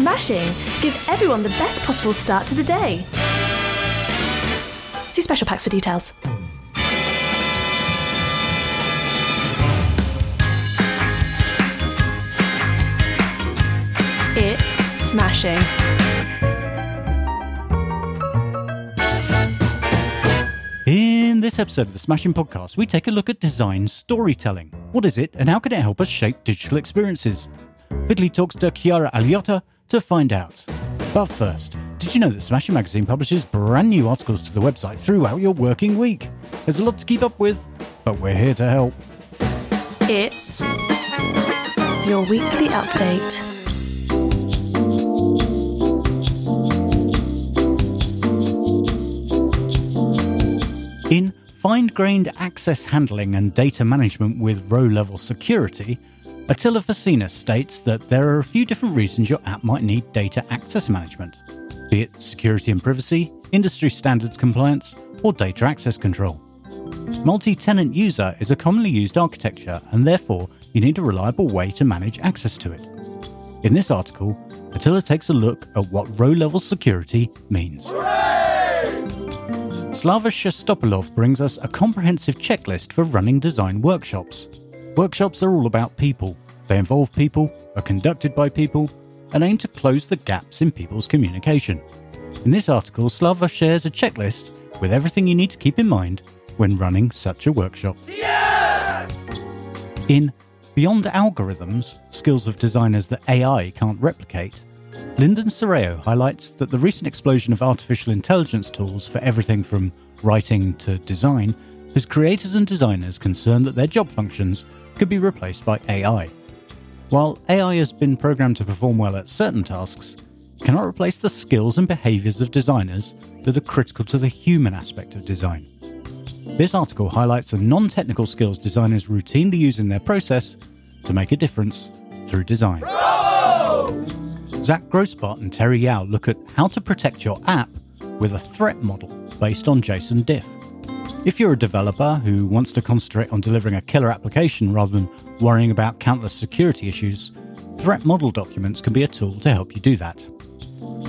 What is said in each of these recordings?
Smashing! Give everyone the best possible start to the day. See special packs for details. It's smashing. In this episode of the Smashing Podcast, we take a look at design storytelling. What is it, and how can it help us shape digital experiences? Vitaly talks to Chiara Aliotta to find out. But first, did you know that Smashing Magazine publishes brand new articles to the website throughout your working week? There's a lot to keep up with, but we're here to help. It's your weekly update. In fine grained access handling and data management with row level security, Atila Fassina states that there are a few different reasons your app might need data access management, be it security and privacy, industry standards compliance, or data access control. Multi tenant user is a commonly used architecture, and therefore you need a reliable way to manage access to it. In this article, Attila takes a look at what row level security means. Slava Shestopalov brings us a comprehensive checklist for running design workshops. Workshops are all about people. They involve people, are conducted by people, and aim to close the gaps in people's communication. In this article, Slava shares a checklist with everything you need to keep in mind when running such a workshop. In Beyond Algorithms Skills of Designers That AI Can't Replicate, Lyndon Cerejo highlights that the recent explosion of artificial intelligence tools for everything from writing to design has creators and designers concerned that their job functions could be replaced by AI. While AI has been programmed to perform well at certain tasks, it cannot replace the skills and behaviours of designers that are critical to the human aspect of design. This article highlights the non technical skills designers routinely use in their process to make a difference through design. Zack Grossbart and Terry Yao look at how to protect your app with a threat model based on JSON diff. If you're a developer who wants to concentrate on delivering a killer application rather than worrying about countless security issues, threat model documents can be a tool to help you do that.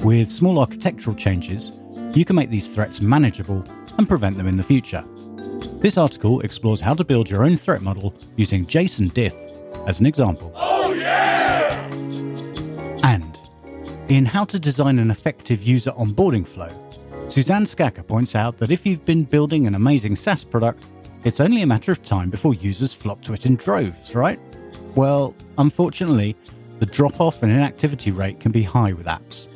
With small architectural changes, you can make these threats manageable and prevent them in the future. This article explores how to build your own threat model using JSON diff as an example. Oh, and in How to Design an Effective User Onboarding Flow, Suzanne Scacca points out that if you've been building an amazing SaaS product, it's only a matter of time before users flock to it in droves, right? Well, unfortunately, the drop off and inactivity rate can be high with apps.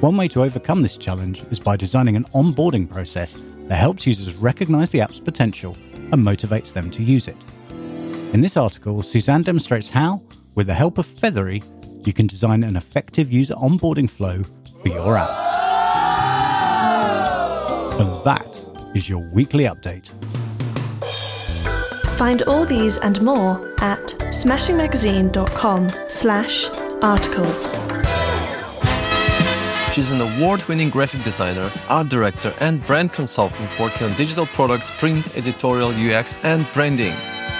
One way to overcome this challenge is by designing an onboarding process that helps users recognize the app's potential and motivates them to use it. In this article, Suzanne demonstrates how, with the help of Feathery, you can design an effective user onboarding flow for your app. And that is your weekly update. Find all these and more at smashingmagazine.com slash articles. She's an award winning graphic designer, art director, and brand consultant working on digital products, print, editorial, UX, and branding.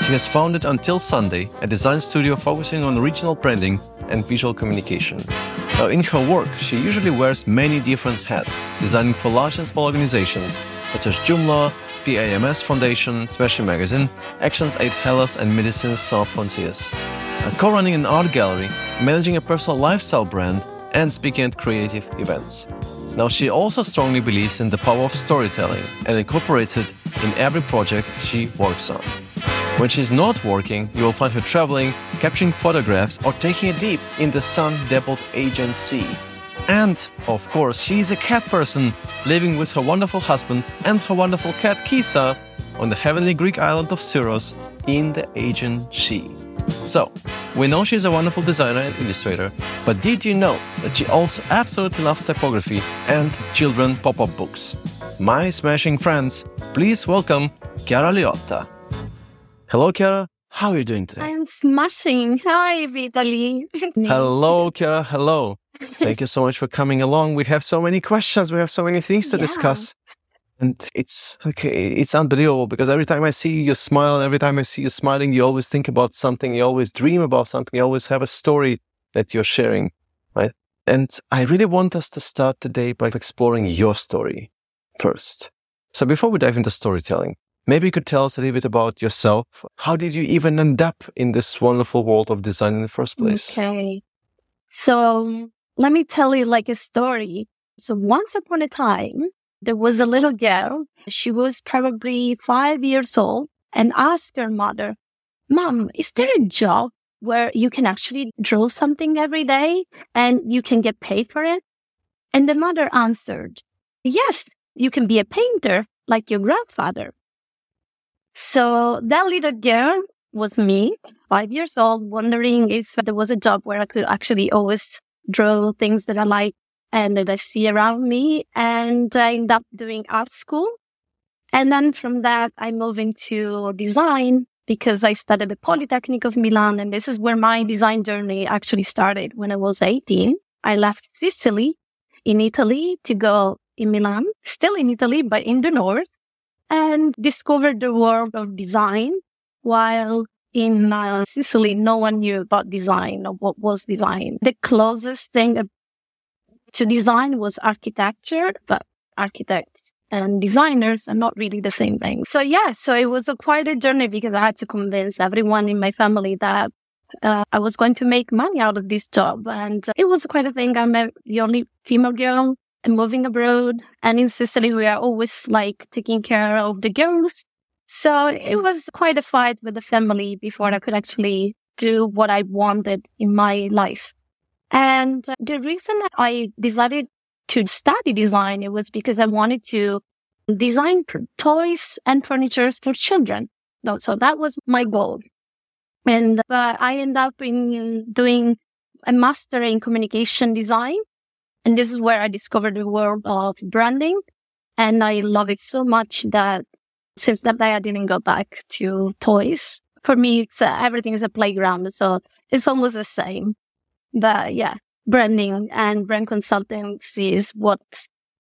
She has founded Until Sunday, a design studio focusing on regional branding and visual communication. In her work, she usually wears many different hats, designing for large and small organizations such as Joomla, PAMS Foundation, Special Magazine, Actions Aid Hellas, and Médecins Sans Frontières. Co-running an art gallery, managing a personal lifestyle brand, and speaking at creative events. Now, she also strongly believes in the power of storytelling and incorporates it in every project she works on. When she's not working, you will find her traveling, capturing photographs, or taking a dip in the sun Aegean Sea. And, of course, she is a cat person, living with her wonderful husband and her wonderful cat Kisa on the heavenly Greek island of Syros in the Aegean Sea. So, we know she's a wonderful designer and illustrator, but did you know that she also absolutely loves typography and children pop up books? My smashing friends, please welcome Chiara Aliotta. Hello, Chiara. How are you doing today? I'm smashing. Hi, Vitaly. Hello, Chiara. Hello. Thank you so much for coming along. We have so many questions. We have so many things to Yeah. discuss. And it's okay. It's unbelievable because every time I see you smile, every time I see you smiling, you always think about something. You always dream about something. You always have a story that you're sharing, right? And I really want us to start today by exploring your story first. So before we dive into storytelling, maybe you could tell us a little bit about yourself. How did you even end up in this wonderful world of design in the first place? Okay. So let me tell you like a story. So once upon a time, there was a little girl. She was probably five years old and asked her mother, Mom, is there a job where you can actually draw something every day and you can get paid for it? And the mother answered, Yes, you can be a painter like your grandfather. So that little girl was me, five years old, wondering if there was a job where I could actually always draw things that I like and that I see around me. And I ended up doing art school. And then from that, I moved into design because I studied the Polytechnic of Milan. And this is where my design journey actually started when I was 18. I left Sicily in Italy to go in Milan, still in Italy, but in the north and discovered the world of design while in uh, Sicily, no one knew about design or what was design. The closest thing to design was architecture, but architects and designers are not really the same thing. So yeah, so it was a quite a journey because I had to convince everyone in my family that uh, I was going to make money out of this job. And it was quite a thing. I'm the only female girl and moving abroad. And in Sicily, we are always like taking care of the girls. So it was quite a fight with the family before I could actually do what I wanted in my life. And the reason I decided to study design, it was because I wanted to design toys and furniture for children. So that was my goal. And I ended up in doing a master in communication design. And this is where I discovered the world of branding. And I love it so much that since that day, I didn't go back to toys. For me, it's uh, everything is a playground. So it's almost the same. But yeah, branding and brand consultancy is what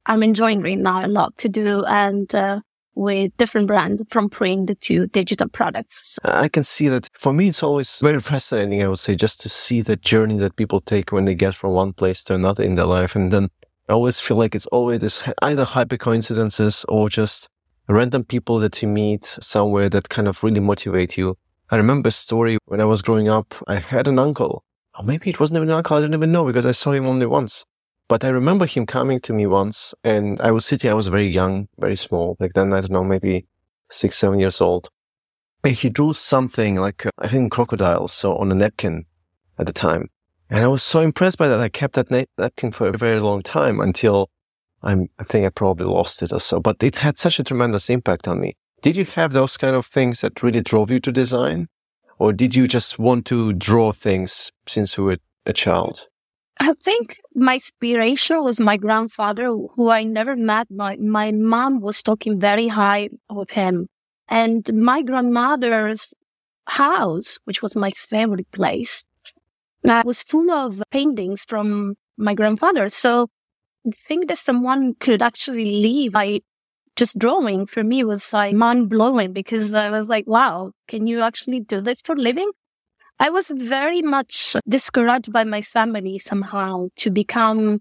I'm enjoying right now a lot to do. And, uh, with different brands from print to digital products. Uh, I can see that for me, it's always very fascinating, I would say, just to see the journey that people take when they get from one place to another in their life. And then I always feel like it's always this either hyper coincidences or just random people that you meet somewhere that kind of really motivate you. I remember a story when I was growing up. I had an uncle, or maybe it wasn't even an uncle. I didn't even know because I saw him only once. But I remember him coming to me once and I was sitting, I was very young, very small. Back then, I don't know, maybe six, seven years old. And he drew something like, uh, I think crocodiles, so on a napkin at the time. And I was so impressed by that. I kept that napkin for a very long time until I'm, I think I probably lost it or so, but it had such a tremendous impact on me. Did you have those kind of things that really drove you to design? Or did you just want to draw things since you were a child? I think my inspiration was my grandfather, who I never met. My, my mom was talking very high of him. And my grandmother's house, which was my favorite place, uh, was full of paintings from my grandfather. So I think that someone could actually leave by just drawing for me was like mind blowing because I was like, wow, can you actually do this for living? I was very much discouraged by my family somehow to become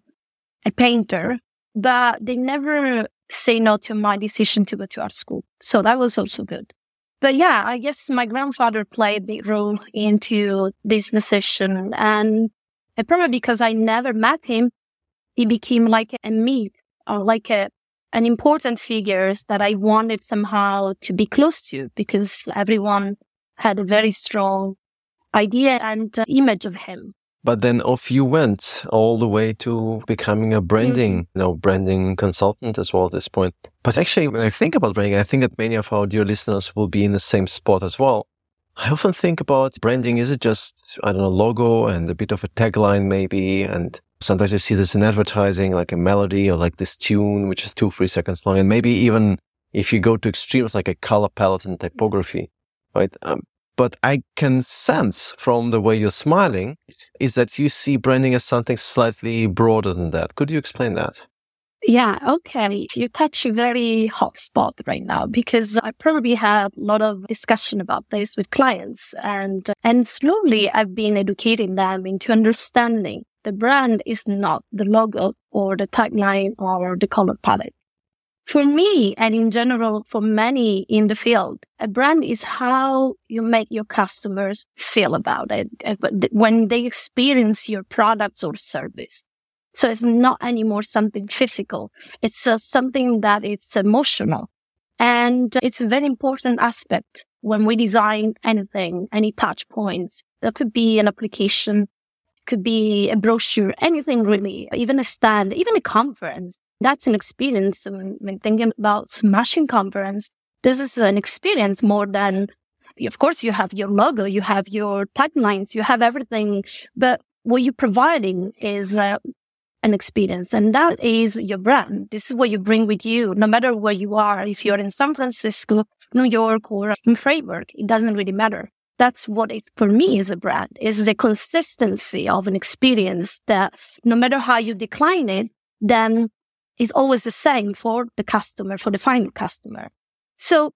a painter, but they never say no to my decision to go to art school. So that was also good. But yeah, I guess my grandfather played a big role into this decision. And probably because I never met him, he became like a me or like a, an important figure that I wanted somehow to be close to because everyone had a very strong idea and uh, image of him. But then off you went all the way to becoming a branding, mm-hmm. you know, branding consultant as well at this point. But actually, when I think about branding, I think that many of our dear listeners will be in the same spot as well. I often think about branding. Is it just, I don't know, logo and a bit of a tagline maybe and Sometimes I see this in advertising, like a melody or like this tune, which is two, three seconds long. And maybe even if you go to extremes, like a color palette and typography, right? Um, but I can sense from the way you're smiling is that you see branding as something slightly broader than that. Could you explain that? Yeah, okay. You touch a very hot spot right now because I probably had a lot of discussion about this with clients and, and slowly I've been educating them into understanding the brand is not the logo or the tagline or the color palette. For me, and in general, for many in the field, a brand is how you make your customers feel about it uh, when they experience your products or service. So it's not anymore something physical. It's uh, something that it's emotional. And it's a very important aspect when we design anything, any touch points. That could be an application, could be a brochure, anything really, even a stand, even a conference. That's an experience. When thinking about smashing conference, this is an experience more than, of course, you have your logo, you have your taglines, you have everything, but what you're providing is uh, an experience. And that is your brand. This is what you bring with you, no matter where you are. If you're in San Francisco, New York, or in Freiburg, it doesn't really matter. That's what it for me is a brand is the consistency of an experience that no matter how you decline it, then is always the same for the customer, for the final customer. So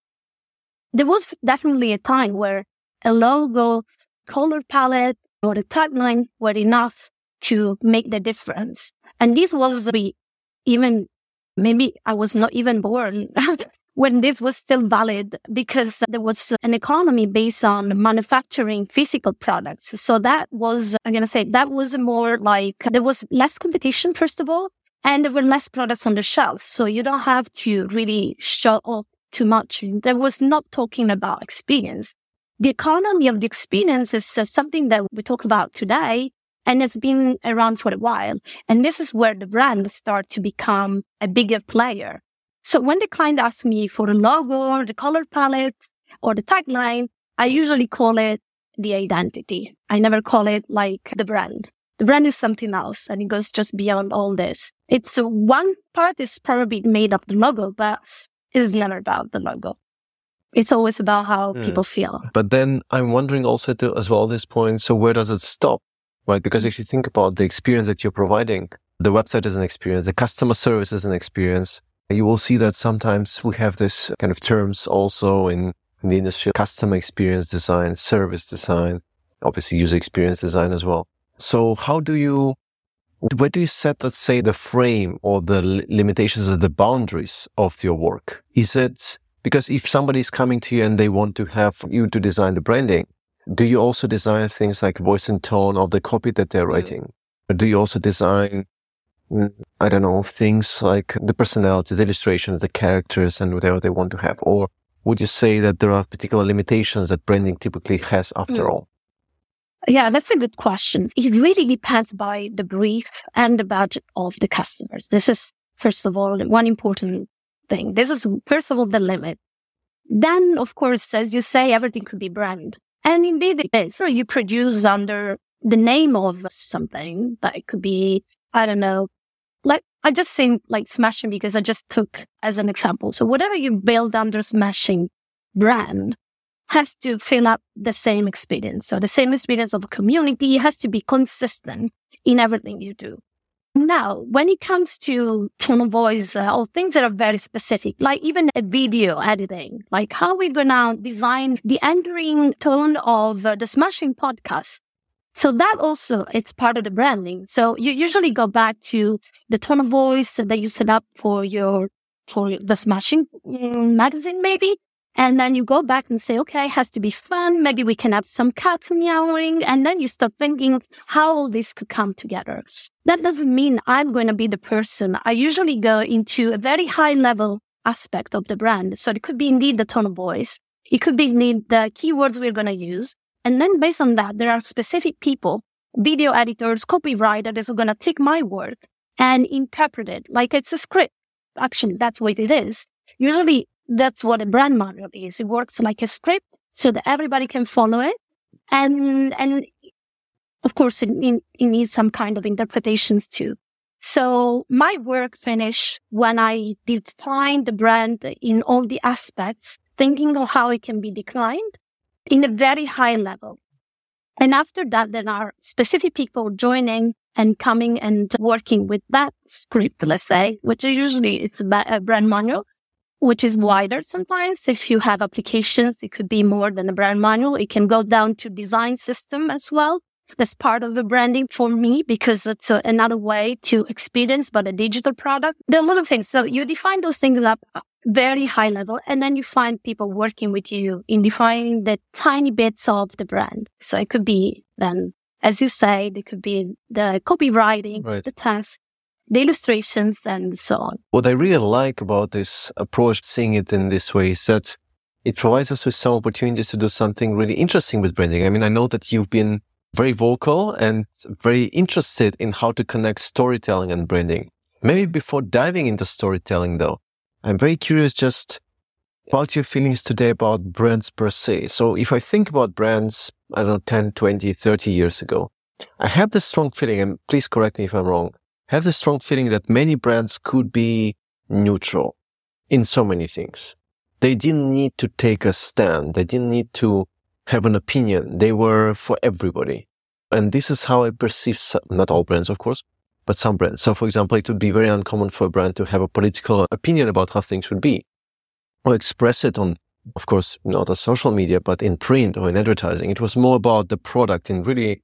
there was definitely a time where a logo, color palette, or a tagline were enough to make the difference. And this was even, maybe I was not even born when this was still valid because there was an economy based on manufacturing physical products. So that was, I'm going to say that was more like there was less competition, first of all, and there were less products on the shelf. So you don't have to really show off too much. There was not talking about experience. The economy of the experience is uh, something that we talk about today and it's been around for a while. And this is where the brand start to become a bigger player. So when the client asks me for the logo or the color palette or the tagline, I usually call it the identity. I never call it like the brand. The brand is something else and it goes just beyond all this. It's one part is probably made of the logo, but it's never about the logo. It's always about how mm. people feel. But then I'm wondering also to, as well this point. So where does it stop? right? Because if you think about the experience that you're providing, the website is an experience, the customer service is an experience. You will see that sometimes we have this kind of terms also in, in the industry, customer experience design, service design, obviously user experience design as well. So how do you, where do you set, let's say, the frame or the limitations or the boundaries of your work? Is it because if somebody is coming to you and they want to have you to design the branding, do you also design things like voice and tone of the copy that they're mm. writing? Or do you also design, mm, I don't know, things like the personality, the illustrations, the characters and whatever they want to have? Or would you say that there are particular limitations that branding typically has after mm. all? Yeah, that's a good question. It really depends by the brief and the budget of the customers. This is, first of all, one important thing. This is, first of all, the limit. Then, of course, as you say, everything could be brand. And indeed it is. So you produce under the name of something that could be, I don't know, like I just think like smashing because I just took as an example. So whatever you build under smashing brand has to fill up the same experience. So the same experience of a community has to be consistent in everything you do. Now, when it comes to tone of voice uh, or things that are very specific, like even a video editing, like how we're gonna design the entering tone of uh, the Smashing podcast. So that also, it's part of the branding. So you usually go back to the tone of voice that you set up for your, for the Smashing mm, magazine, maybe. And then you go back and say, okay, it has to be fun. Maybe we can have some cats meowing. And then you start thinking how all this could come together. That doesn't mean I'm going to be the person. I usually go into a very high level aspect of the brand. So it could be indeed the tone of voice. It could be indeed the keywords we're going to use. And then based on that, there are specific people, video editors, copywriters is going to take my work and interpret it like it's a script. Actually, that's what it is. Usually that's what a brand manual is. It works like a script so that everybody can follow it. And, and of course, it, it needs some kind of interpretations too. So my work finished when I defined the brand in all the aspects, thinking of how it can be declined in a very high level. And after that, there are specific people joining and coming and working with that script, let's say, which usually it's a brand manual which is wider sometimes. If you have applications, it could be more than a brand manual. It can go down to design system as well. That's part of the branding for me because it's a, another way to experience, but a digital product. There are a lot of things. So you define those things up uh, very high level and then you find people working with you in defining the tiny bits of the brand. So it could be then, as you say, it could be the copywriting, right. the text, the illustrations and so on. What I really like about this approach, seeing it in this way is that it provides us with some opportunities to do something really interesting with branding. I mean, I know that you've been very vocal and very interested in how to connect storytelling and branding. Maybe before diving into storytelling though, I'm very curious just about your feelings today about brands per se. So if I think about brands, I don't know, 10, 20, 30 years ago, I have this strong feeling, and please correct me if I'm wrong, have the strong feeling that many brands could be neutral in so many things. They didn't need to take a stand. They didn't need to have an opinion. They were for everybody. And this is how I perceive, some, not all brands, of course, but some brands. So, for example, it would be very uncommon for a brand to have a political opinion about how things should be or express it on, of course, not on social media, but in print or in advertising. It was more about the product and really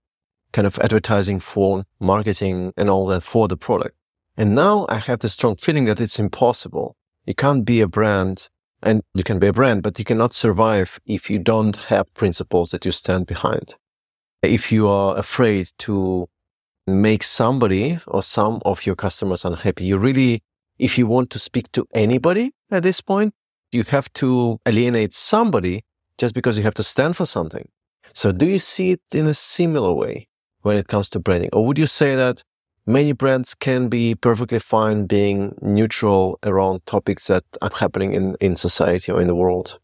kind of advertising for marketing and all that for the product. And now I have the strong feeling that it's impossible. You can't be a brand and you can be a brand, but you cannot survive if you don't have principles that you stand behind. If you are afraid to make somebody or some of your customers unhappy, you really, if you want to speak to anybody at this point, you have to alienate somebody just because you have to stand for something. So do you see it in a similar way when it comes to branding? Or would you say that many brands can be perfectly fine being neutral around topics that are happening in, in society or in the world?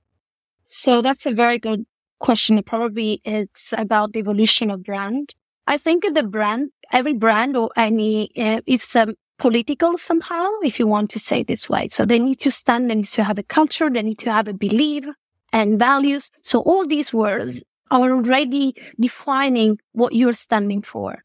So that's a very good question. Probably it's about the evolution of brand. I think the brand, every brand or any, uh, is um, political somehow, if you want to say this way. So they need to stand, they need to have a culture, they need to have a belief and values. So all these words are already defining what you're standing for.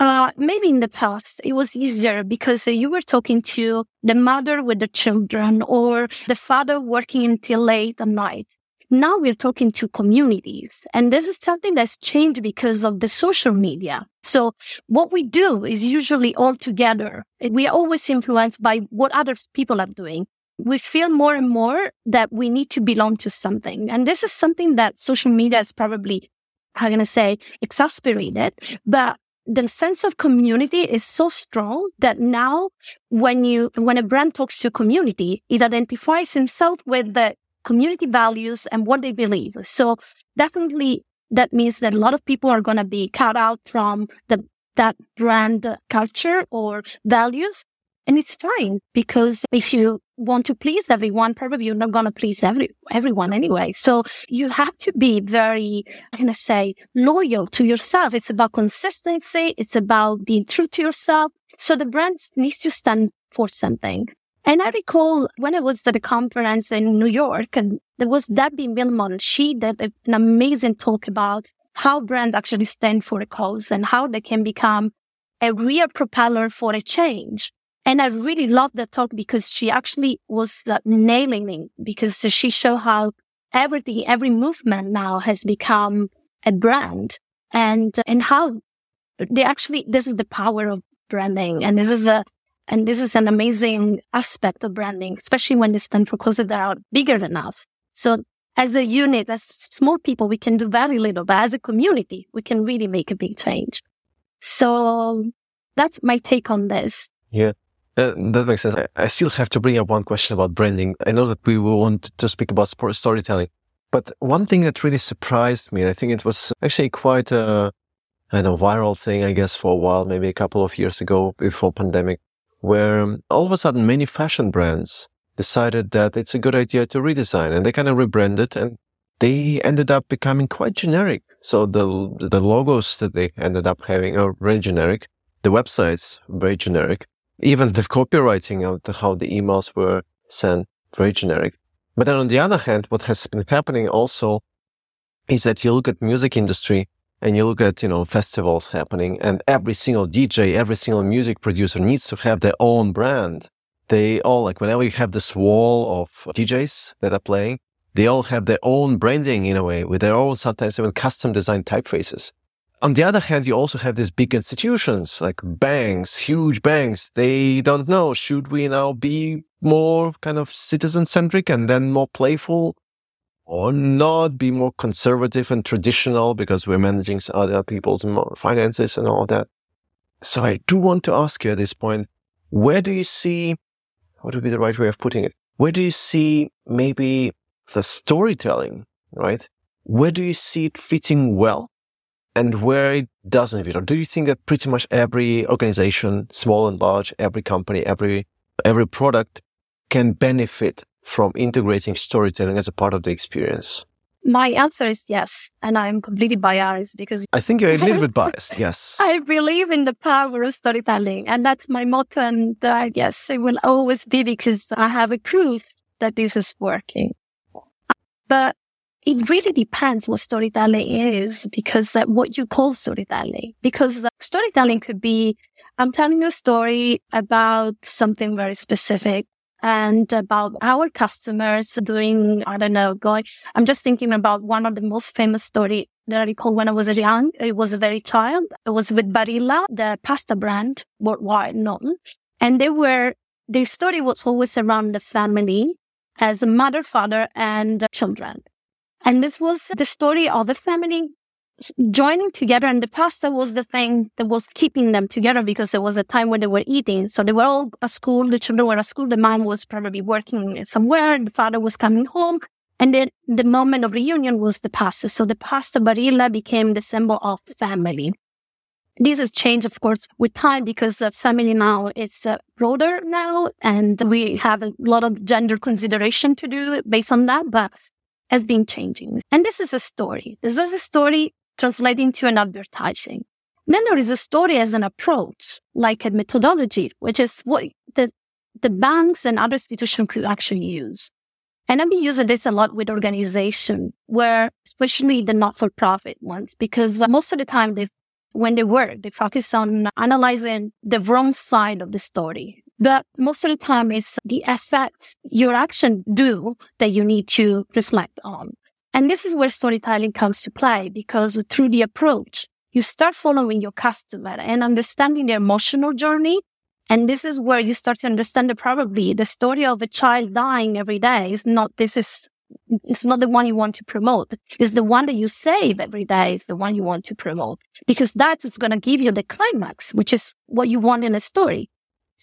Uh, maybe in the past it was easier because uh, you were talking to the mother with the children or the father working until late at night. Now we're talking to communities and this is something that's changed because of the social media. So what we do is usually all together. We are always influenced by what other people are doing. We feel more and more that we need to belong to something. And this is something that social media is probably, how can I say, exasperated, but the sense of community is so strong that now when you, when a brand talks to a community, it identifies himself with the community values and what they believe. So definitely that means that a lot of people are going to be cut out from the, that brand culture or values. And it's fine because if you want to please everyone, probably you're not going to please every, everyone anyway. So you have to be very, I'm going to say, loyal to yourself. It's about consistency. It's about being true to yourself. So the brand needs to stand for something. And I recall when I was at a conference in New York and there was Debbie Millman. She did an amazing talk about how brands actually stand for a cause and how they can become a real propeller for a change. And I really loved that talk because she actually was nailing it because she showed how everything, every movement now has become a brand and, and how they actually, this is the power of branding. And this is a, and this is an amazing aspect of branding, especially when they stand for causes that are bigger than us. So as a unit, as small people, we can do very little, but as a community, we can really make a big change. So that's my take on this. Yeah. Uh, that makes sense. I, still have to bring up one question about branding. I know that we want to speak about storytelling, but one thing that really surprised me, and I think it was actually quite a, I know, viral thing, I guess, for a while, maybe a couple of years ago before pandemic, where um, all of a sudden many fashion brands decided that it's a good idea to redesign and they kind of rebranded and they ended up becoming quite generic. So the, the logos that they ended up having are very generic. The websites, very generic. Even the copywriting of how the emails were sent, very generic. But then on the other hand, what has been happening also is that you look at music industry and you look at, you know, festivals happening and every single DJ, every single music producer needs to have their own brand. They all, like whenever you have this wall of DJs that are playing, they all have their own branding in a way with their own, sometimes even custom designed typefaces. On the other hand, you also have these big institutions like banks, huge banks. They don't know, should we now be more kind of citizen centric and then more playful or not be more conservative and traditional because we're managing other people's finances and all that. So I do want to ask you at this point, where do you see, what would be the right way of putting it? Where do you see maybe the storytelling, right? Where do you see it fitting well and where it doesn't fit? Or do you think that pretty much every organization, small and large, every company, every, every product can benefit from integrating storytelling as a part of the experience? My answer is yes. And I'm completely biased because I think you're a little bit biased. Yes. I believe in the power of storytelling. And that's my motto. And I guess it will always be because I have a proof that this is working. But it really depends what storytelling is because uh, what you call storytelling, because uh, storytelling could be, I'm telling you a story about something very specific and about our customers doing, I don't know, going, I'm just thinking about one of the most famous story that I recall when I was young. It was a very child. It was with Barilla, the pasta brand worldwide known. And they were, their story was always around the family as a mother, father, and children. And this was the story of the family joining together and the pasta was the thing that was keeping them together because it was a time when they were eating. So they were all at school. The children were at school. The mom was probably working somewhere. The father was coming home. And then the moment of reunion was the pasta. So the pasta barilla became the symbol of family. This has changed, of course, with time because the family now is uh, broader now and we have a lot of gender consideration to do based on that, but has been changing. And this is a story. This is a story translating to an advertising. Then there is a story as an approach, like a methodology, which is what the, the banks and other institutions could actually use. And I've been using this a lot with organization where, especially the not-for-profit ones, because most of the time they, when they work, they focus on analyzing the wrong side of the story. But most of the time it's the effects your action do that you need to reflect on. And this is where storytelling comes to play because through the approach, you start following your customer and understanding their emotional journey. And this is where you start to understand that probably the story of a child dying every day is not, this is, it's not the one you want to promote. It's the one that you save every day is the one you want to promote because that is going to give you the climax, which is what you want in a story.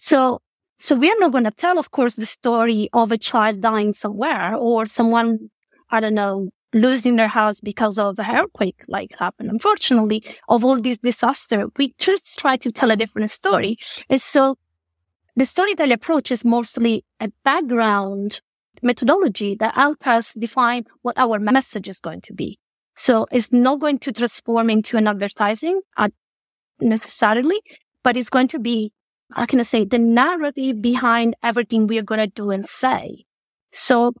So, so we are not going to tell, of course, the story of a child dying somewhere or someone, I don't know, losing their house because of the earthquake like happened. Unfortunately, of all these disaster, we just try to tell a different story. And so the storytelling approach is mostly a background methodology that helps us define what our message is going to be. So it's not going to transform into an advertising uh, necessarily, but it's going to be, how can I say, the narrative behind everything we are going to do and say. So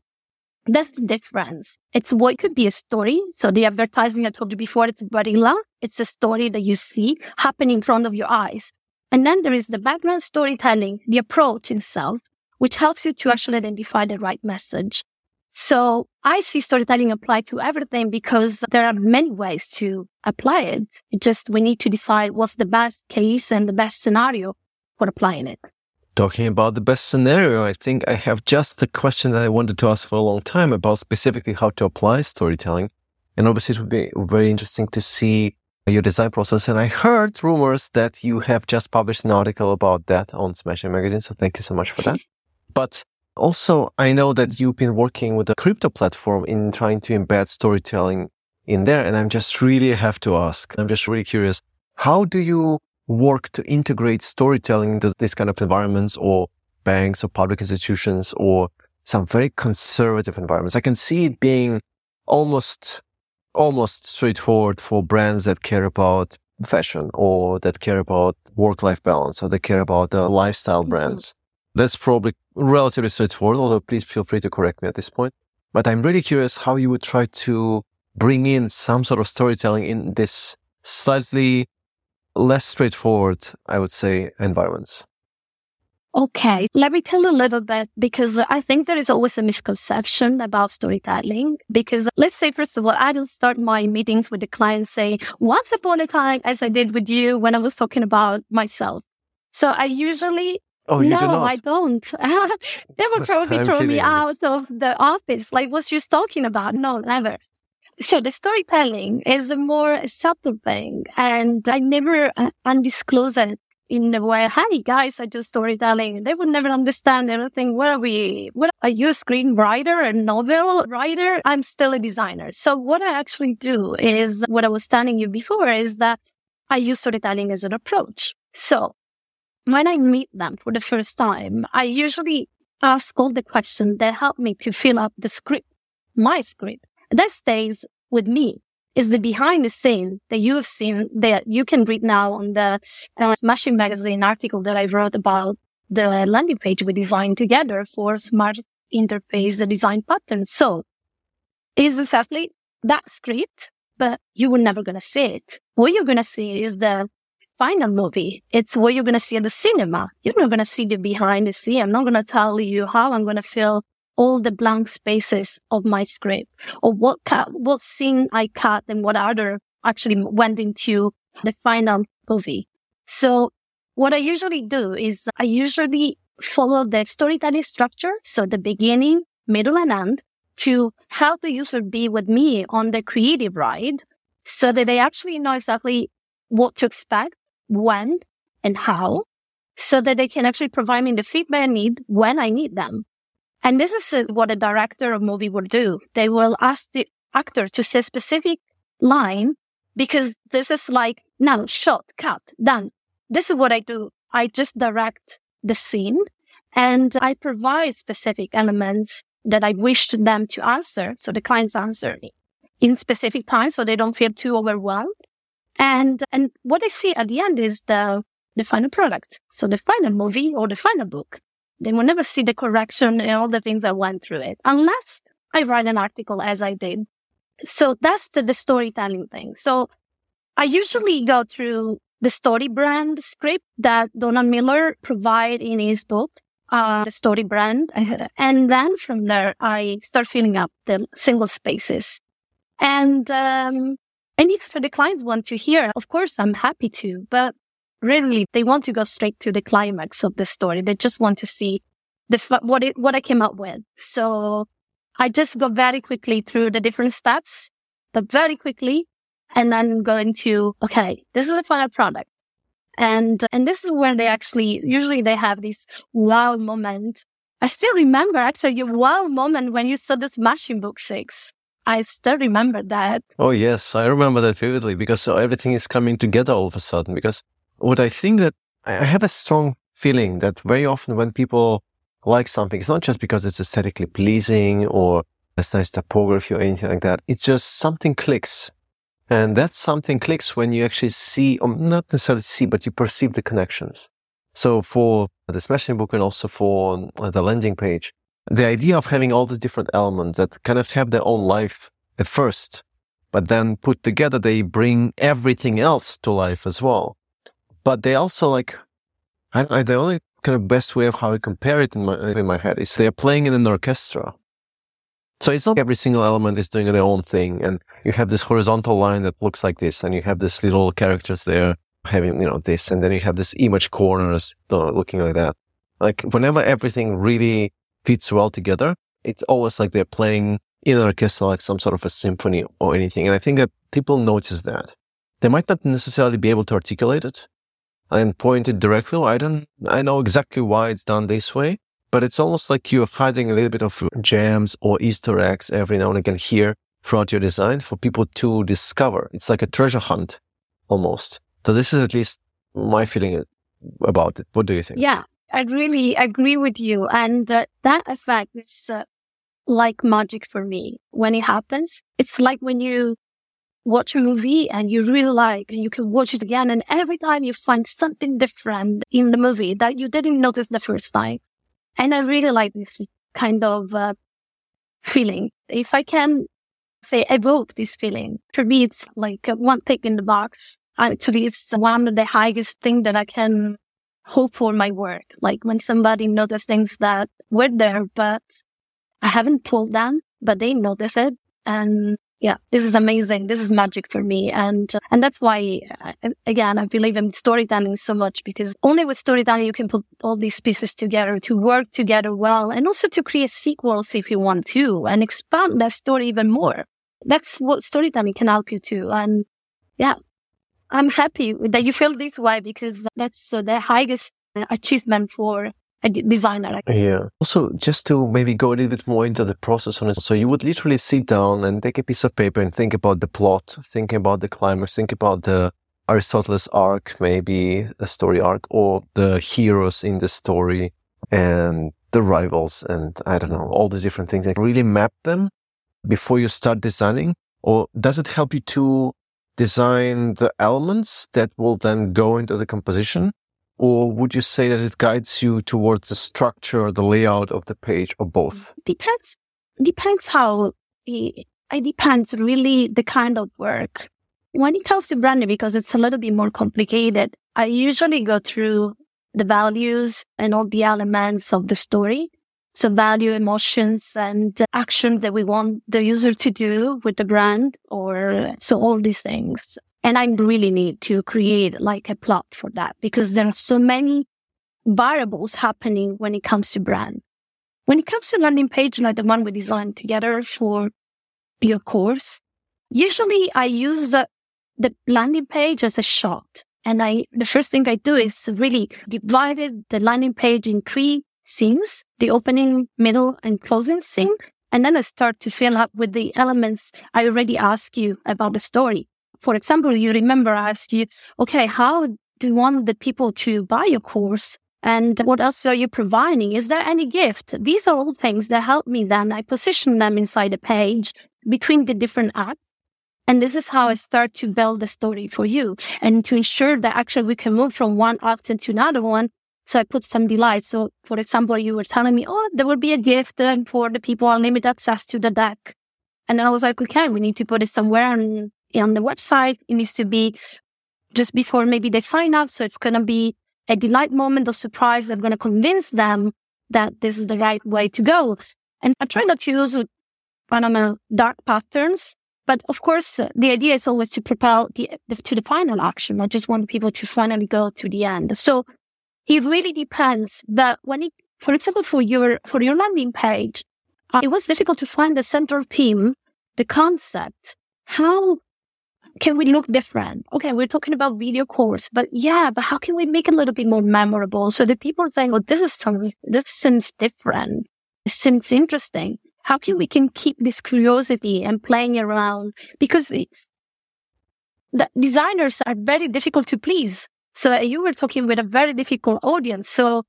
that's the difference. It's what could be a story. So the advertising I told you before, it's Barilla. It's a story that you see happen in front of your eyes. And then there is the background storytelling, the approach itself, which helps you to actually identify the right message. So I see storytelling apply to everything because there are many ways to apply it. it just we need to decide what's the best case and the best scenario for applying it. Talking about the best scenario, I think I have just the question that I wanted to ask for a long time about specifically how to apply storytelling. And obviously, it would be very interesting to see your design process. And I heard rumors that you have just published an article about that on Smashing Magazine. So thank you so much for that. But also, I know that you've been working with a crypto platform in trying to embed storytelling in there. And I'm just really have to ask, I'm just really curious. How do you work to integrate storytelling into this kind of environments or banks or public institutions or some very conservative environments. I can see it being almost, almost straightforward for brands that care about fashion or that care about work-life balance or that care about the lifestyle mm-hmm. brands. That's probably relatively straightforward, although please feel free to correct me at this point. But I'm really curious how you would try to bring in some sort of storytelling in this slightly less straightforward, I would say, environments? Okay, let me tell you a little bit because I think there is always a misconception about storytelling. Because let's say, first of all, I don't start my meetings with the client saying, once upon a time, as I did with you when I was talking about myself. So I usually Oh, you no, do not. I don't. they would probably throw me out of the office. Like, what's you talking about? No, never. So the storytelling is a more subtle thing, and I never uh, undisclose it in the way, "Hey guys, I do storytelling." They would never understand. Think, "What are we? What are you? A screenwriter? A novel writer?" I'm still a designer. So what I actually do is what I was telling you before is that I use storytelling as an approach. So when I meet them for the first time, I usually ask all the questions that help me to fill up the script, my script. That stays with me is the behind the scene that you have seen that you can read now on the uh, Smashing Magazine article that I wrote about the landing page we designed together for smart interface the design patterns. So is exactly that script, but you were never going to see it. What you're going to see is the final movie. It's what you're going to see at the cinema. You're not going to see the behind the scene. I'm not going to tell you how I'm going to fill all the blank spaces of my script or what cut, what scene I cut and what other actually went into the final movie. So what I usually do is I usually follow the storytelling structure. So the beginning, middle and end to help the user be with me on the creative ride so that they actually know exactly what to expect, when and how, so that they can actually provide me the feedback I need when I need them. And this is uh, what a director of movie will do. They will ask the actor to say specific line because this is like, now shot, cut, done. This is what I do. I just direct the scene and I provide specific elements that I wish them to answer. So the clients answer me in specific time so they don't feel too overwhelmed. And, and what I see at the end is the, the final product. So the final movie or the final book. They will never see the correction and all the things that went through it unless I write an article as I did. So that's the, the storytelling thing. So I usually go through the StoryBrand script that Donald Miller provide in his book, uh, the StoryBrand. And then from there, I start filling up the single spaces. And, um, and if the clients want to hear, of course, I'm happy to, but really they want to go straight to the climax of the story. They just want to see the, what it, what I came up with. So I just go very quickly through the different steps, but very quickly and then go into, okay, this is the final product. And, and this is where they actually, usually they have this wow moment. I still remember actually your wow moment when you saw the Smashing Book 6. I still remember that. Oh, yes. I remember that vividly because everything is coming together all of a sudden. Because what I think that I have a strong feeling that very often when people like something, it's not just because it's aesthetically pleasing or has nice or anything like that. It's just something clicks. And that something clicks when you actually see, or not necessarily see, but you perceive the connections. So for the smashing book and also for uh, the landing page, the idea of having all these different elements that kind of have their own life at first, but then put together, they bring everything else to life as well. But they also like, I, I, the only kind of best way of how I compare it in my, in my head is they're playing in an orchestra. So it's not every single element is doing their own thing. And you have this horizontal line that looks like this, and you have this little characters there having, you know, this, and then you have this image corners looking like that. Like whenever everything really fits well together, it's always like they're playing in an orchestra, like some sort of a symphony or anything. And I think that people notice that. They might not necessarily be able to articulate it and point it directly. I don't, I know exactly why it's done this way, but it's almost like you're hiding a little bit of gems or Easter eggs every now and again here throughout your design for people to discover. It's like a treasure hunt almost. So this is at least my feeling about it. What do you think? Yeah, I really agree with you. And uh, that effect is uh, like magic for me when it happens. It's like when you watch a movie and you really like and you can watch it again. And every time you find something different in the movie that you didn't notice the first time. And I really like this kind of uh, feeling. If I can say evoke this feeling, for me, it's like one tick in the box. Actually, it's one of the highest thing that I can hope for my work. Like when somebody notices things that were there, but I haven't told them, but they notice it. And yeah, this is amazing. This is magic for me. And, and that's why, uh, again, I believe in storytelling so much because only with storytelling, you can put all these pieces together to work together well and also to create sequels if you want to and expand that story even more. That's what storytelling can help you to. And yeah, I'm happy that you feel this way because that's uh, the highest achievement for a designer. Yeah. Also, just to maybe go a little bit more into the process on it. So you would literally sit down and take a piece of paper and think about the plot, think about the climax, think about the Aristotle's arc, maybe a story arc, or the heroes in the story and the rivals, and I don't know, all these different things, and really map them before you start designing? Or does it help you to design the elements that will then go into the composition? Or would you say that it guides you towards the structure, the layout of the page, or both? Depends. Depends how it, it depends really the kind of work. When it comes to branding, because it's a little bit more complicated, I usually go through the values and all the elements of the story. So value, emotions and actions that we want the user to do with the brand or so all these things. And I really need to create like a plot for that because there are so many variables happening when it comes to brand. When it comes to landing page, like the one we designed together for your course, usually I use the, the landing page as a shot. And I, the first thing I do is really divided the landing page in three scenes, the opening, middle, and closing scene. And then I start to fill up with the elements I already asked you about the story. For example, you remember I asked you, okay, how do you want the people to buy your course? And what else are you providing? Is there any gift? These are all things that help me then. I position them inside the page between the different acts. And this is how I start to build the story for you and to ensure that actually we can move from one act into another one so I put some delight. So, for example, you were telling me, oh, there will be a gift um, for the people unlimited access to the deck. And I was like, okay, we need to put it somewhere on, on the website. It needs to be just before maybe they sign up. So it's going to be a delight moment of surprise that's going to convince them that this is the right way to go. And I try not to use kind of dark patterns. But of course, the idea is always to propel the, the, to the final action. I just want people to finally go to the end. So it really depends. But when it, for example, for your, for your landing page, uh, it was difficult to find the central theme, the concept. How can we look different? Okay, we're talking about video course, but yeah, but how can we make it a little bit more memorable so that people are saying, oh, this is something, this seems different. This seems interesting. How can we can keep this curiosity and playing around? Because the designers are very difficult to please. So uh, you were talking with a very difficult audience. So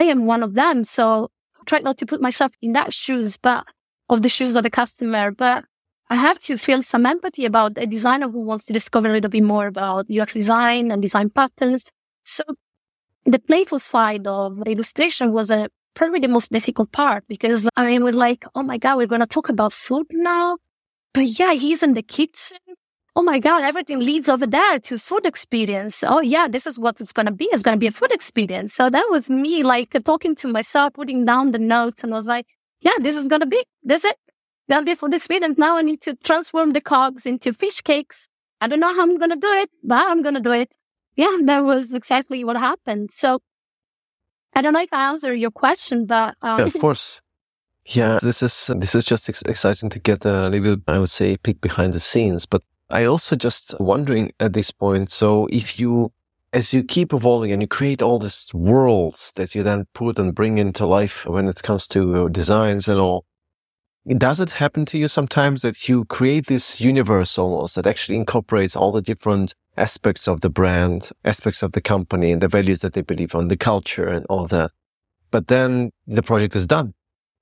I am one of them. So try not to put myself in that shoes, but of the shoes of the customer. But I have to feel some empathy about a designer who wants to discover a little bit more about UX design and design patterns. So the playful side of the illustration was a probably the most difficult part because I mean, we're like, oh my God, we're going to talk about food now. But yeah, he's in the kitchen oh my God, everything leads over there to food experience. Oh yeah, this is what it's going to be. It's going to be a food experience. So that was me like talking to myself, putting down the notes and I was like, yeah, this is going to be, this is it. To be a food experience. Now I need to transform the cogs into fish cakes. I don't know how I'm going to do it, but I'm going to do it. Yeah, that was exactly what happened. So I don't know if I answered your question, but um... yeah, of course. Yeah, this is this is just ex- exciting to get a little, I would say, peek behind the scenes. But I also just wondering at this point. So if you, as you keep evolving and you create all these worlds that you then put and bring into life when it comes to designs and all, does it happen to you sometimes that you create this universe almost that actually incorporates all the different aspects of the brand, aspects of the company and the values that they believe on, the culture and all that. But then the project is done.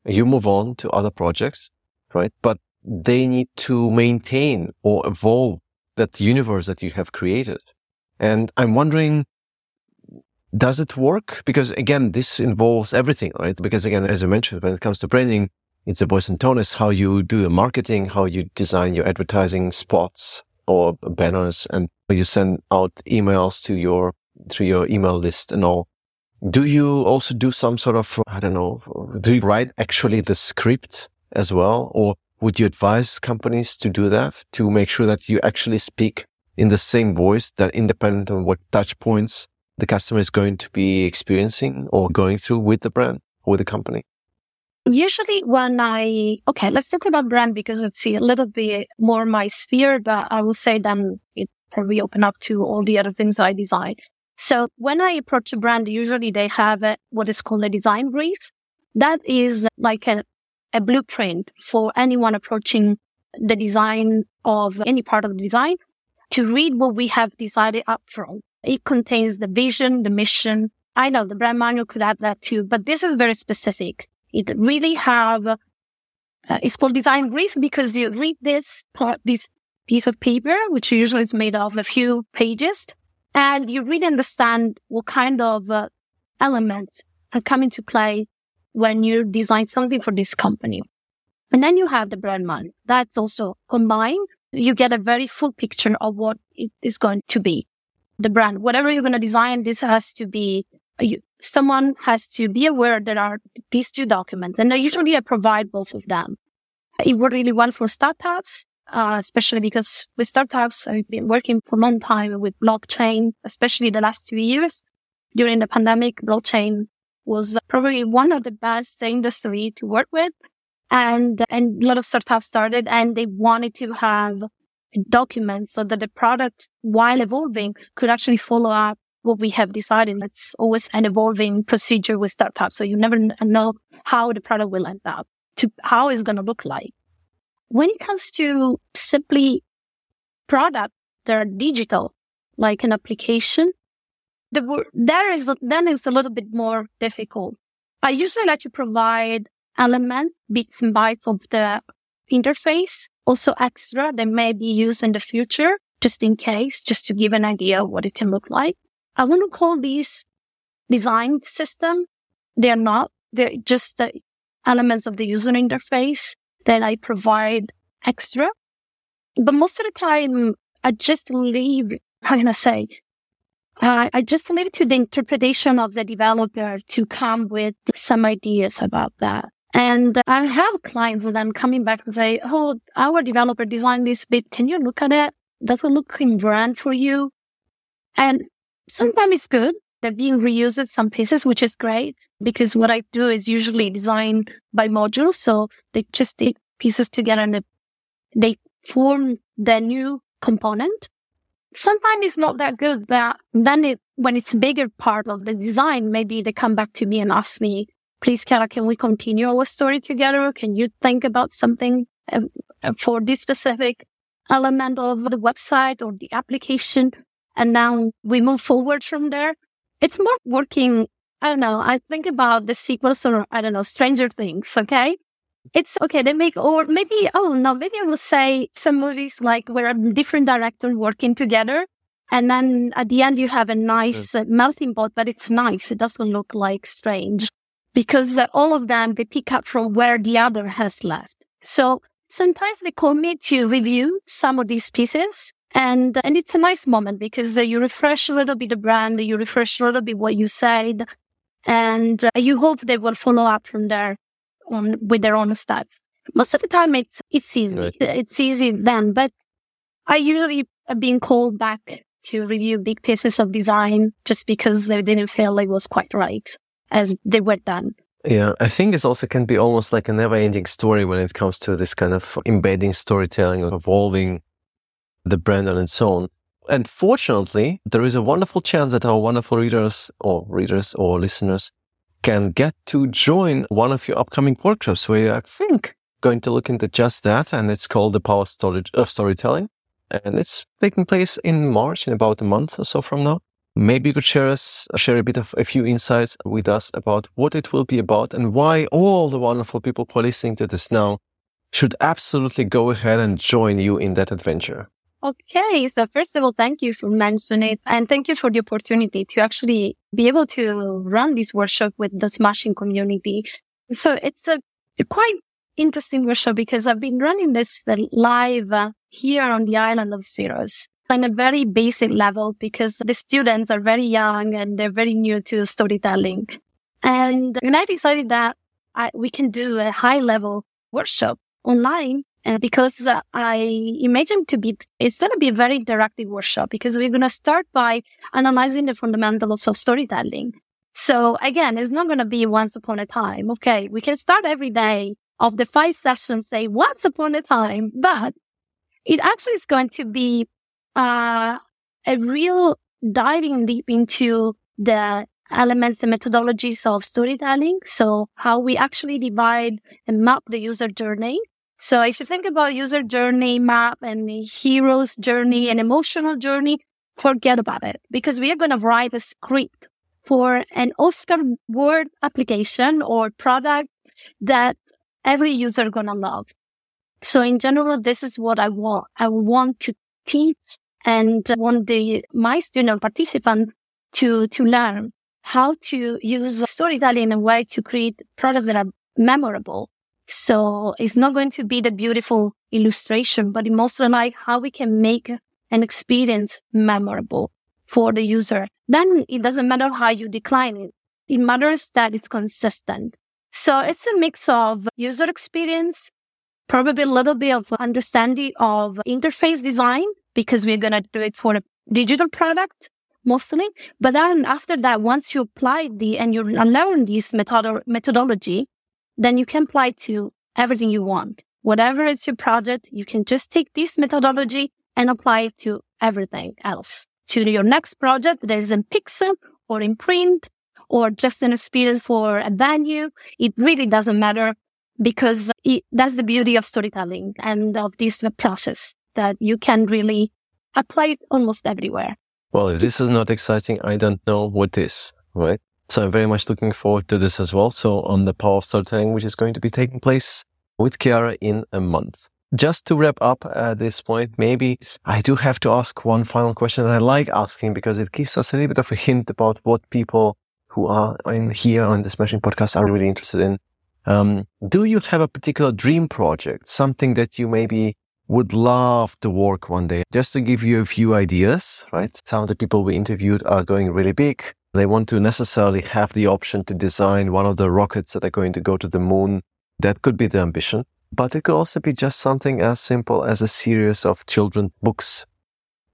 You move on to other projects, right? But they need to maintain or evolve that universe that you have created. And I'm wondering, does it work? Because again, this involves everything, right? Because again, as I mentioned, when it comes to branding, it's a voice and tone. It's how you do your marketing, how you design your advertising spots or banners and you send out emails to your, through your email list and all. Do you also do some sort of, I don't know, do you write actually the script as well? Or would you advise companies to do that to make sure that you actually speak in the same voice that independent of what touch points the customer is going to be experiencing or going through with the brand or with the company? Usually when I, okay, let's talk about brand because it's a little bit more my sphere, but I will say then it probably open up to all the other things I design. So when I approach a brand, usually they have a, what is called a design brief. That is like a, a blueprint for anyone approaching the design of any part of the design to read what we have decided up front. It contains the vision, the mission. I know the brand manual could have that too, but this is very specific. It really have, uh, it's called design brief because you read this part, this piece of paper, which usually is made of a few pages, and you really understand what kind of uh, elements are coming to play when you design something for this company. And then you have the brand manual. That's also combined. You get a very full picture of what it is going to be. The brand, whatever you're going to design, this has to be, you, someone has to be aware there are these two documents and usually I provide both of them. It worked really well for startups uh, especially because with startups, I've been working for a long time with blockchain, especially the last two years. During the pandemic, blockchain was probably one of the best industry to work with. And, and a lot of startups started and they wanted to have documents so that the product, while evolving, could actually follow up what we have decided. It's always an evolving procedure with startups. So you never know how the product will end up to how it's going to look like. When it comes to simply product that are digital, like an application, the, there is, then it's a little bit more difficult. I usually like to provide elements, bits and bytes of the interface, also extra that may be used in the future, just in case, just to give an idea of what it can look like. I want to call these design system. They're not, they're just the elements of the user interface that I provide extra. But most of the time, I just leave, how can I say? Uh, I just leave it to the interpretation of the developer to come with some ideas about that. And I have clients then coming back and say, Oh, our developer designed this bit. Can you look at it? Does it look in brand for you? And sometimes it's good. They're being reused some pieces, which is great because what I do is usually design by module. So they just take pieces together and they form the new component. Sometimes it's not that good, but then it, when it's a bigger part of the design, maybe they come back to me and ask me, please, Chiara, can we continue our story together? Can you think about something uh, for this specific element of the website or the application? And now we move forward from there. It's more working. I don't know. I think about the sequels or I don't know, Stranger Things. Okay. It's okay. They make, or maybe, oh no, maybe I will say some movies like where a different director working together. And then at the end, you have a nice uh, melting pot, but it's nice. It doesn't look like strange because uh, all of them, they pick up from where the other has left. So sometimes they call me to review some of these pieces and, and it's a nice moment because uh, you refresh a little bit the brand, you refresh a little bit what you said, and uh, you hope they will follow up from there on with their own stats. Most of the time, it's it's easy. Right. It's easy then, but I usually have been called back to review big pieces of design just because they didn't feel like it was quite right as they were done. Yeah, I think it also can be almost like a never-ending story when it comes to this kind of embedding storytelling evolving the brand and so on. And fortunately, there is a wonderful chance that our wonderful readers or readers or listeners can get to join one of your upcoming workshops where I think going to look into just that. And it's called the power of storytelling. And it's taking place in March in about a month or so from now. Maybe you could share us, share a bit of a few insights with us about what it will be about and why all the wonderful people who are listening to this now should absolutely go ahead and join you in that adventure. Okay. So first of all, thank you for mentioning it and thank you for the opportunity to actually be able to run this workshop with the smashing community. So it's a quite interesting workshop because I've been running this live uh, here on the island of Syros. on a very basic level because the students are very young and they're very new to storytelling. And when I decided that I, we can do a high level workshop online, and because uh, I imagine to be, it's going to be a very interactive workshop because we're going to start by analyzing the fundamentals of storytelling. So again, it's not going to be once upon a time. Okay. We can start every day of the five sessions, say once upon a time, but it actually is going to be uh, a real diving deep into the elements and methodologies of storytelling. So how we actually divide and map the user journey. So if you think about user journey map and hero's journey and emotional journey, forget about it because we are going to write a script for an Oscar word application or product that every user going to love. So in general, this is what I want. I want to teach and want the, my student participant to, to learn how to use storytelling in a way to create products that are memorable. So it's not going to be the beautiful illustration, but mostly like how we can make an experience memorable for the user. Then it doesn't matter how you decline it. It matters that it's consistent. So it's a mix of user experience, probably a little bit of understanding of interface design because we're going to do it for a digital product mostly. But then after that, once you apply the and you learn this method- methodology, then you can apply to everything you want. Whatever it's your project, you can just take this methodology and apply it to everything else. To your next project that is in Pixel or in print or just an experience for a venue. It really doesn't matter because it, that's the beauty of storytelling and of this process that you can really apply it almost everywhere. Well, if this is not exciting, I don't know what is, right? So I'm very much looking forward to this as well. So on the power of storytelling, which is going to be taking place with Chiara in a month. Just to wrap up at this point, maybe I do have to ask one final question that I like asking because it gives us a little bit of a hint about what people who are in here on the Smashing podcast are really interested in. Um, do you have a particular dream project, something that you maybe would love to work one day? Just to give you a few ideas, right? Some of the people we interviewed are going really big. They want to necessarily have the option to design one of the rockets that are going to go to the moon. That could be the ambition, but it could also be just something as simple as a series of children books.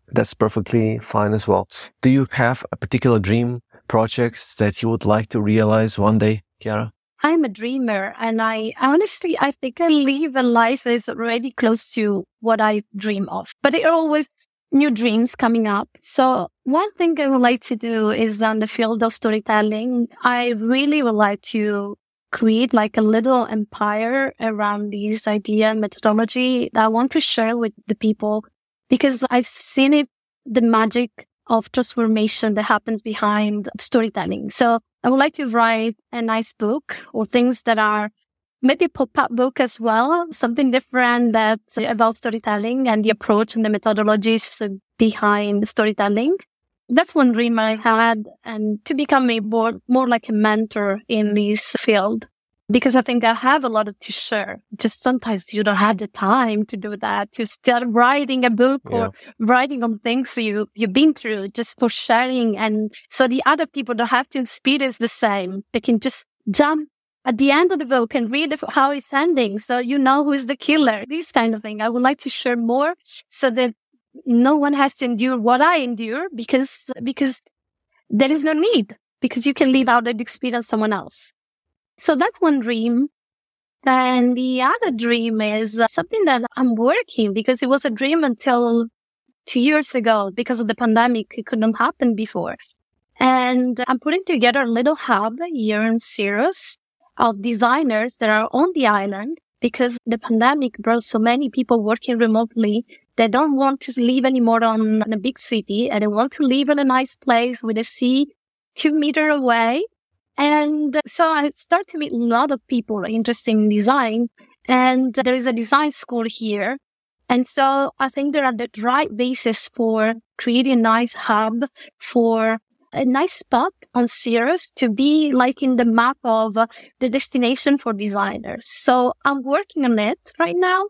That's perfectly fine as well. Do you have a particular dream projects that you would like to realize one day, Chiara? I'm a dreamer and I honestly, I think I live a life that's already close to what I dream of, but it always new dreams coming up. So one thing I would like to do is on the field of storytelling. I really would like to create like a little empire around this idea and methodology that I want to share with the people because I've seen it, the magic of transformation that happens behind storytelling. So I would like to write a nice book or things that are maybe pop-up book as well, something different that's about storytelling and the approach and the methodologies behind storytelling. That's one dream I had and to become a more, more like a mentor in this field because I think I have a lot to share. Just sometimes you don't have the time to do that, to start writing a book yeah. or writing on things you, you've been through just for sharing. And so the other people don't have to experience the same. They can just jump at the end of the book and read how it's ending. So you know who is the killer, this kind of thing. I would like to share more so that no one has to endure what I endure because, because there is no need because you can live out that experience someone else. So that's one dream. And the other dream is uh, something that I'm working because it was a dream until two years ago because of the pandemic. It couldn't happen before. And I'm putting together a little hub here in Syros of designers that are on the island because the pandemic brought so many people working remotely. They don't want to live anymore on, a big city and they want to live in a nice place with a sea two meter away and so I start to meet a lot of people interested in design. And there is a design school here. And so I think there are the right basis for creating a nice hub for a nice spot on Syros to be like in the map of uh, the destination for designers. So I'm working on it right now.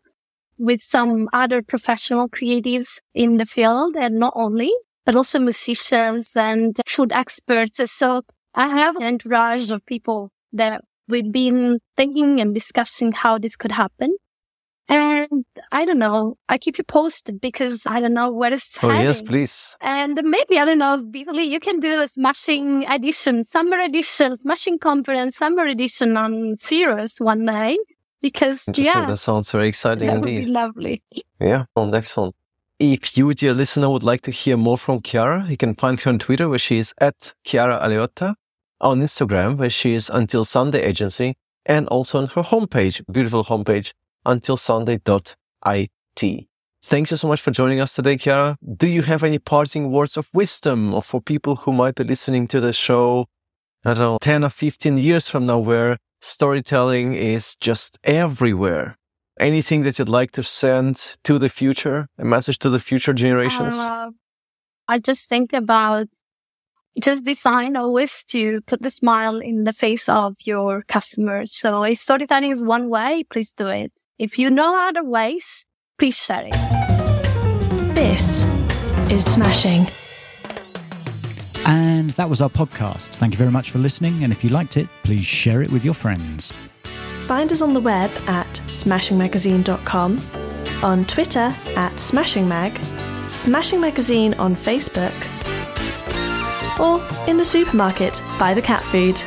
with some other professional creatives in the field and not only, but also musicians and food experts. So I have an entourage of people that we've been thinking and discussing how this could happen. And I don't know. I keep you posted because I don't know where it's Oh, heading. yes, please. And maybe, I don't know, Vitaly, you can do a smashing edition, summer edition, smashing conference, summer edition on Syros one day. Because, yeah, That sounds very exciting that would be indeed. lovely. Yeah, excellent, excellent. If you, dear listener, would like to hear more from Chiara, you can find her on Twitter, where she is at Chiara Aliotta, on Instagram, where she is Until Sunday Agency, and also on her homepage, beautiful homepage, untilsunday.it. Thanks you so much for joining us today, Chiara. Do you have any parting words of wisdom or for people who might be listening to the show, I don't know, 10 or 15 years from now, where storytelling is just everywhere? Anything that you'd like to send to the future, a message to the future generations? Uh, I just think about just design always to put the smile in the face of your customers. So if storytelling is one way, please do it. If you know other ways, please share it. This is Smashing. And that was our podcast. Thank you very much for listening. And if you liked it, please share it with your friends. Find us on the web at smashingmagazine.com, on Twitter at smashingmag, Smashing Magazine on Facebook, or in the supermarket buy the cat food.